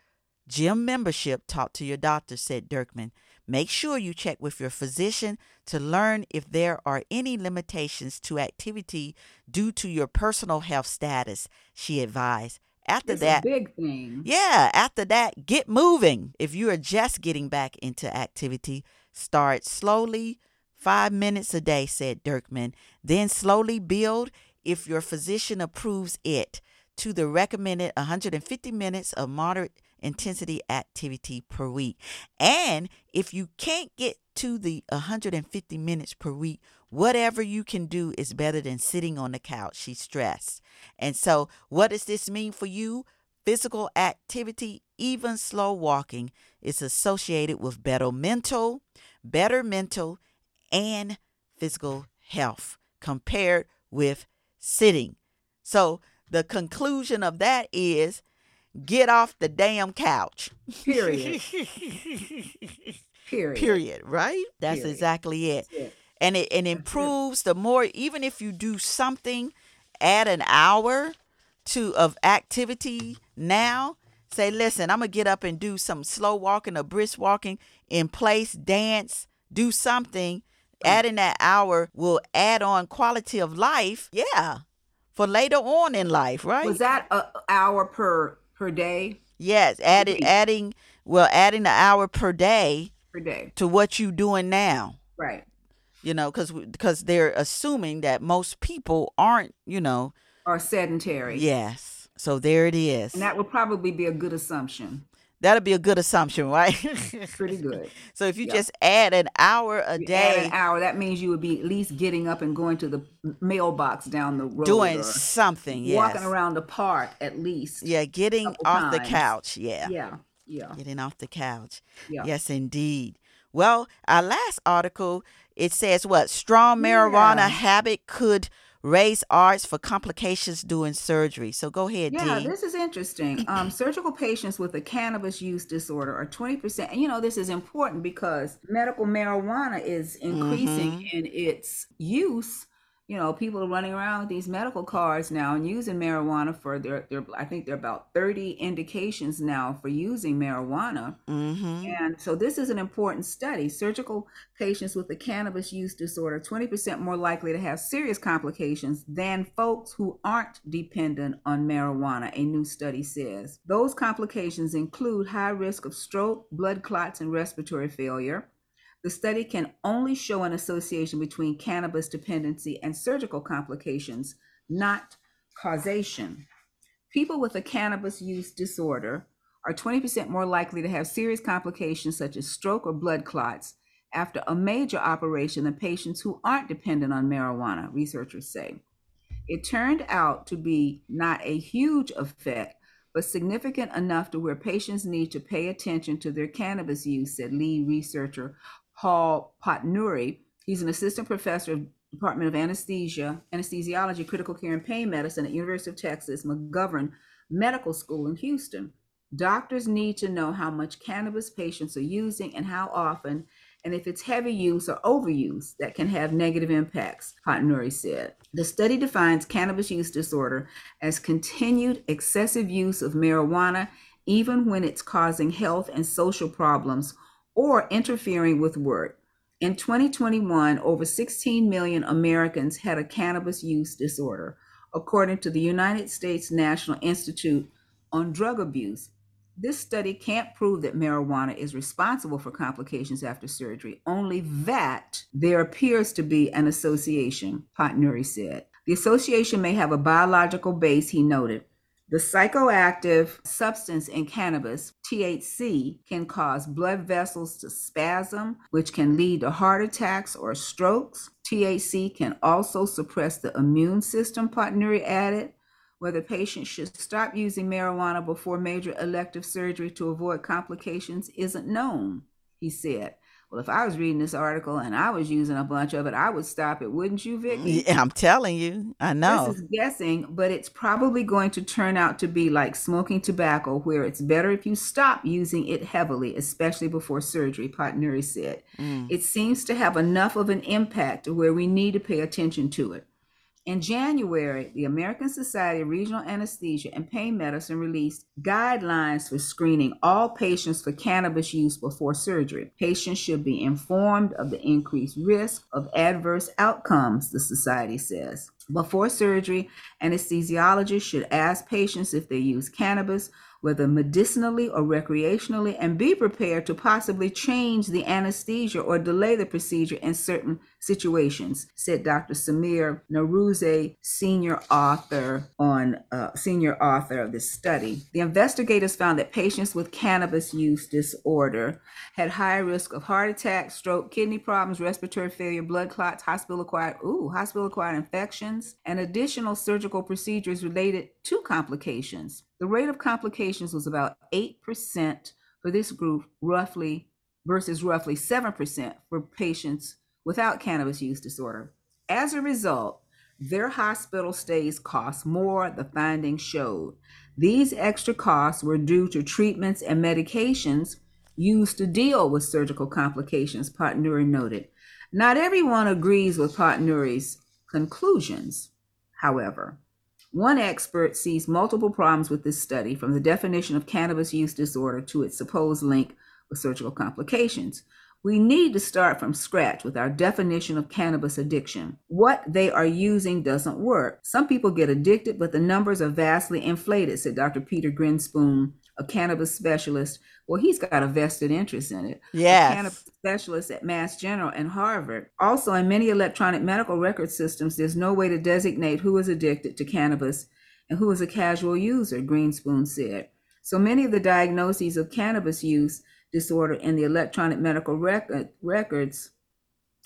gym membership, talk to your doctor," said Diekman. Make sure you check with your physician to learn if there are any limitations to activity due to your personal health status, she advised. After it's that, big thing. Yeah, after that, get moving. If you are just getting back into activity, start slowly, five minutes a day, said Diekman. Then slowly build if your physician approves it to the recommended 150 minutes of moderate intensity activity per week. And if you can't get to the 150 minutes per week, whatever you can do is better than sitting on the couch, she stressed. And so, what does this mean for you? Physical activity, even slow walking, is associated with better mental, better mental and physical health compared with sitting. So, the conclusion of that is get off the damn couch. Period. Period. Period. Right? That's Period. exactly it. And it and improves the more even if you do something, add an hour to of activity now. Say, listen, I'm gonna get up and do some slow walking or brisk walking in place, dance, do something. Mm. Adding that hour will add on quality of life. Yeah, for later on in life, right? Was that an hour per per day? Yes, adding adding well, adding an hour per day per day to what you doing now. Right. You know, because because they're assuming that most people aren't, you know, are sedentary. Yes. So there it is. And that would probably be a good assumption. That'll be a good assumption, right? Pretty good. So if you yep. just add an hour a you day, an hour, that means you would be at least getting up and going to the mailbox down the road, doing something, yes. walking around the park at least. Yeah, getting off times. the couch. Yeah, yeah, yeah, getting off the couch. Yeah. Yes, indeed. Well, our last article it says what strong marijuana yeah. habit could raise arts for complications during surgery. So go ahead, yeah, this is interesting. Um, surgical patients with a cannabis use disorder are 20%. And you know, this is important because medical marijuana is increasing mm-hmm. in its use you know, people are running around with these medical cards now and using marijuana for their, their I think there are about 30 indications now for using marijuana. Mm-hmm. And so this is an important study. Surgical patients with a cannabis use disorder 20% more likely to have serious complications than folks who aren't dependent on marijuana, a new study says. Those complications include high risk of stroke, blood clots, and respiratory failure the study can only show an association between cannabis dependency and surgical complications, not causation. People with a cannabis use disorder are 20% more likely to have serious complications such as stroke or blood clots after a major operation than patients who aren't dependent on marijuana, researchers say. It turned out to be not a huge effect, but significant enough to where patients need to pay attention to their cannabis use, said lead researcher Paul Potnuri. He's an assistant professor of Department of Anesthesia, Anesthesiology, Critical Care, and Pain Medicine at University of Texas McGovern Medical School in Houston. Doctors need to know how much cannabis patients are using and how often, and if it's heavy use or overuse that can have negative impacts, Potnuri said. The study defines cannabis use disorder as continued excessive use of marijuana, even when it's causing health and social problems or interfering with work. In 2021, over 16 million Americans had a cannabis use disorder, according to the United States National Institute on Drug Abuse. This study can't prove that marijuana is responsible for complications after surgery, only that there appears to be an association, Potnuri said. The association may have a biological base, he noted, the psychoactive substance in cannabis, THC, can cause blood vessels to spasm, which can lead to heart attacks or strokes. THC can also suppress the immune system, Potnuri added. Whether patients should stop using marijuana before major elective surgery to avoid complications isn't known, he said. Well, if I was reading this article and I was using a bunch of it, I would stop it, wouldn't you, Vicki? Yeah, I'm telling you, I know. This is guessing, but it's probably going to turn out to be like smoking tobacco, where it's better if you stop using it heavily, especially before surgery, Potnuri said. Mm. It seems to have enough of an impact where we need to pay attention to it. In January, the American Society of Regional Anesthesia and Pain Medicine released guidelines for screening all patients for cannabis use before surgery. Patients should be informed of the increased risk of adverse outcomes, the society says. Before surgery, anesthesiologists should ask patients if they use cannabis whether medicinally or recreationally, and be prepared to possibly change the anesthesia or delay the procedure in certain situations, said Dr. Samir Nowrouzi, senior author on uh, senior author of this study. The investigators found that patients with cannabis use disorder had higher risk of heart attack, stroke, kidney problems, respiratory failure, blood clots, hospital acquired ooh, hospital acquired infections, and additional surgical procedures related to complications. The rate of complications was about 8% for this group, roughly versus roughly 7% for patients without cannabis use disorder. As a result, their hospital stays cost more, the findings showed. These extra costs were due to treatments and medications used to deal with surgical complications, Potnuri noted. Not everyone agrees with Potnuri's conclusions, however. One expert sees multiple problems with this study, from the definition of cannabis use disorder to its supposed link with surgical complications. We need to start from scratch with our definition of cannabis addiction. What they are using doesn't work. Some people get addicted, but the numbers are vastly inflated, said Dr. Peter Grinspoon a cannabis specialist. Well, he's got a vested interest in it. Yes. A cannabis specialist at Mass General and Harvard. Also, in many electronic medical record systems, there's no way to designate who is addicted to cannabis and who is a casual user, Grinspoon said. So many of the diagnoses of cannabis use disorder in the electronic medical record, records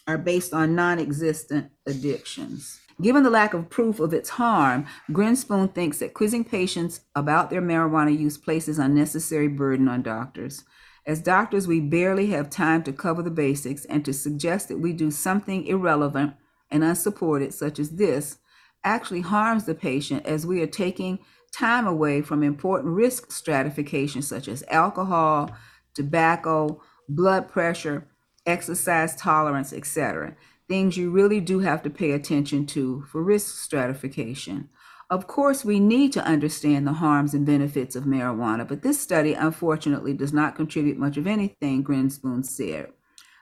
are based on non existent addictions. Given the lack of proof of its harm, Grinspoon thinks that quizzing patients about their marijuana use places unnecessary burden on doctors. As doctors, we barely have time to cover the basics, and to suggest that we do something irrelevant and unsupported, such as this, actually harms the patient as we are taking time away from important risk stratification, such as alcohol, tobacco, blood pressure, exercise tolerance, etc. Things you really do have to pay attention to for risk stratification. Of course, we need to understand the harms and benefits of marijuana, but this study unfortunately does not contribute much of anything, Grinspoon said.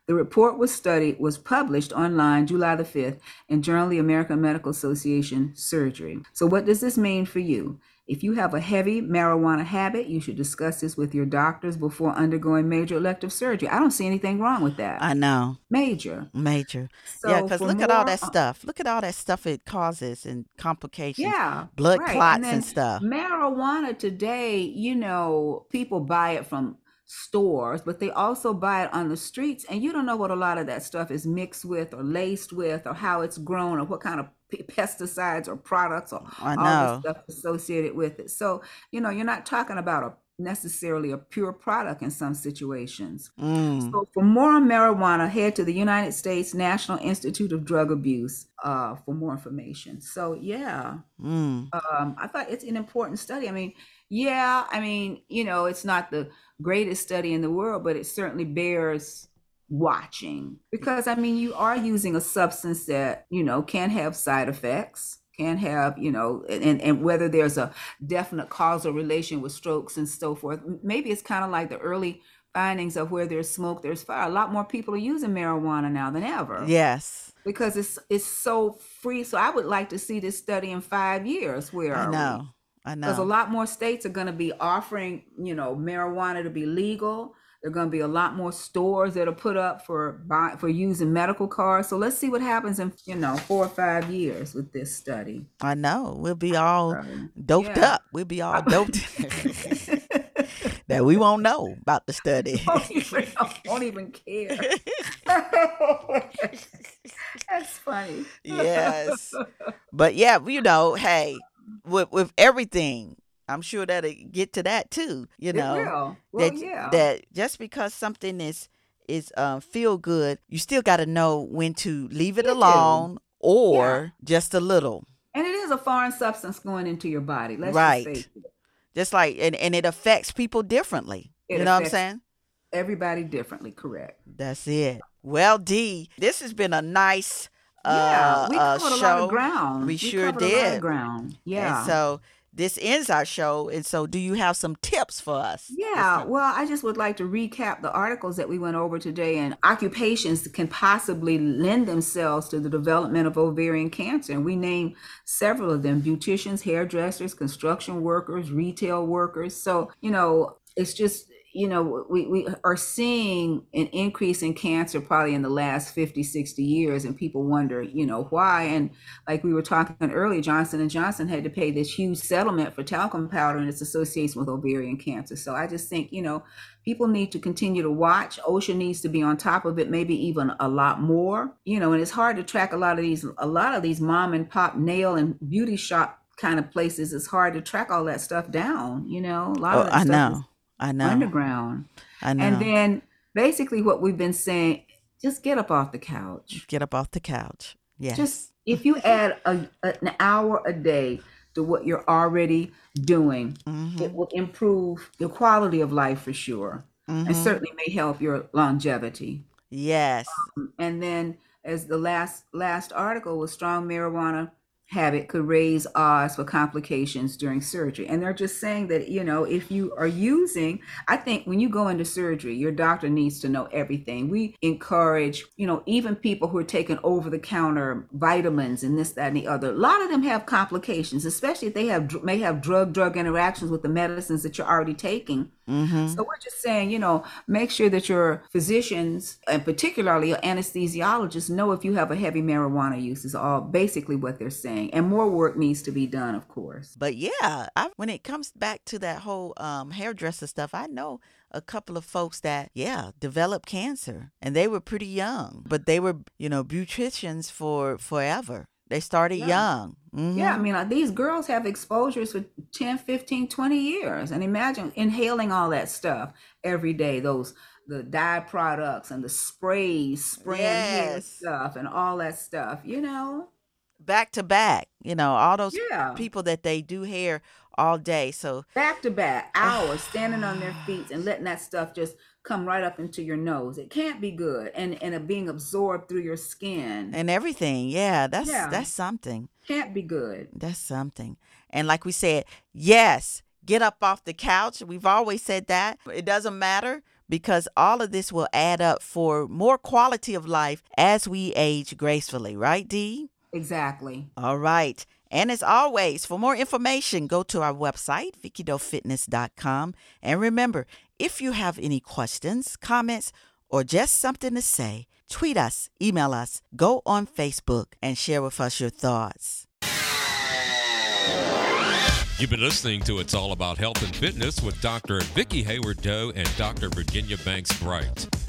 The report was studied was published online July the 5th in Journal of the American Medical Association Surgery. So what does this mean for you? If you have a heavy marijuana habit, you should discuss this with your doctors before undergoing major elective surgery. I don't see anything wrong with that. I know. Major. Major. So yeah, because look more, at all that stuff. Look at all that stuff it causes and complications. Yeah. Blood right. clots and, and stuff. Marijuana today, you know, people buy it from stores, but they also buy it on the streets, and you don't know what a lot of that stuff is mixed with or laced with or how it's grown or what kind of pesticides or products or all the stuff associated with it. So, you know, you're not talking about a necessarily a pure product in some situations. Mm. So for more on marijuana, head to the United States National Institute of Drug Abuse uh, for more information. So yeah, mm. um, I thought it's an important study. I mean, yeah, I mean, you know, it's not the greatest study in the world, but it certainly bears watching because I mean, you are using a substance that, you know, can have side effects, can have, you know, and, and whether there's a definite causal relation with strokes and so forth. Maybe it's kind of like the early findings of where there's smoke, there's fire. A lot more people are using marijuana now than ever. Yes. Because it's it's so free. So I would like to see this study in five years. Where I know. We? I know. Because a lot more states are going to be offering, you know, marijuana to be legal. There are going to be a lot more stores that are put up for buy, for using medical cards. So let's see what happens in you know four or five years with this study. I know we'll be all um, doped yeah. up. We'll be all doped. that we won't know about the study. won't, even, won't even care. That's funny. yes, but yeah, you know, hey, with with everything. I'm sure that it get to that too. You know, well, that yeah. that just because something is is uh, feel good, you still got to know when to leave it you alone do. or yeah. just a little. And it is a foreign substance going into your body. Let's right. Just, just like and and it affects people differently. It you know what I'm saying? Everybody differently. Correct. That's it. Well, Dee, this has been a nice yeah, we uh, covered show. a lot of ground. We, we sure did. ground. Yeah. And so this ends our show. And so, do you have some tips for us? Yeah. Well, I just would like to recap the articles that we went over today. And occupations that can possibly lend themselves to the development of ovarian cancer. And we named several of them beauticians, hairdressers, construction workers, retail workers. So, you know, it's just you know, we, we are seeing an increase in cancer probably in the last 50, 60 years. And people wonder, you know, why? And like we were talking earlier, Johnson and Johnson had to pay this huge settlement for talcum powder and its association with ovarian cancer. So I just think, you know, people need to continue to watch. OSHA needs to be on top of it, maybe even a lot more, you know, and it's hard to track a lot of these, a lot of these mom and pop nail and beauty shop kind of places. It's hard to track all that stuff down, you know, a lot oh, of that I stuff know. is I know. underground. I know. And then basically what we've been saying, just get up off the couch. Get up off the couch. Yes. Just if you add a, an hour a day to what you're already doing, mm-hmm. it will improve your quality of life for sure. Mm-hmm. And certainly may help your longevity. Yes. Um, and then as the last last article was strong marijuana habit could raise odds for complications during surgery. And they're just saying that, you know, if you are using, I think when you go into surgery, your doctor needs to know everything. We encourage, you know, even people who are taking over the counter vitamins and this, that, and the other. A lot of them have complications, especially if they have may have drug drug interactions with the medicines that you're already taking. Mm-hmm. So we're just saying, you know, make sure that your physicians and particularly your anesthesiologists know if you have a heavy marijuana use is all basically what they're saying. And more work needs to be done, of course. But yeah, I, when it comes back to that whole um, hairdresser stuff, I know a couple of folks that yeah developed cancer and they were pretty young but they were you know beauticians for forever they started yeah. young. Mm-hmm. Yeah, I mean, uh, these girls have exposures for 10, 15, 20 years. And imagine inhaling all that stuff every day, those the dye products and the sprays, spraying yes. hair stuff and all that stuff, you know? Back to back, you know, all those yeah. people that they do hair all day. So back to back, ah. hours standing on their feet and letting that stuff just come right up into your nose. It can't be good, and and being absorbed through your skin and everything. Yeah, that's yeah. that's something. Can't be good. That's something. And like we said, yes, get up off the couch. We've always said that. It doesn't matter because all of this will add up for more quality of life as we age gracefully, right, Dee? Exactly. All right. And as always, for more information, go to our website, VickiDoeFitness.com. And remember, if you have any questions, comments, or just something to say, tweet us, email us, go on Facebook, and share with us your thoughts. You've been listening to It's All About Health and Fitness with Dr. Vicki Hayward Doe and Dr. Virginia Banks Bright.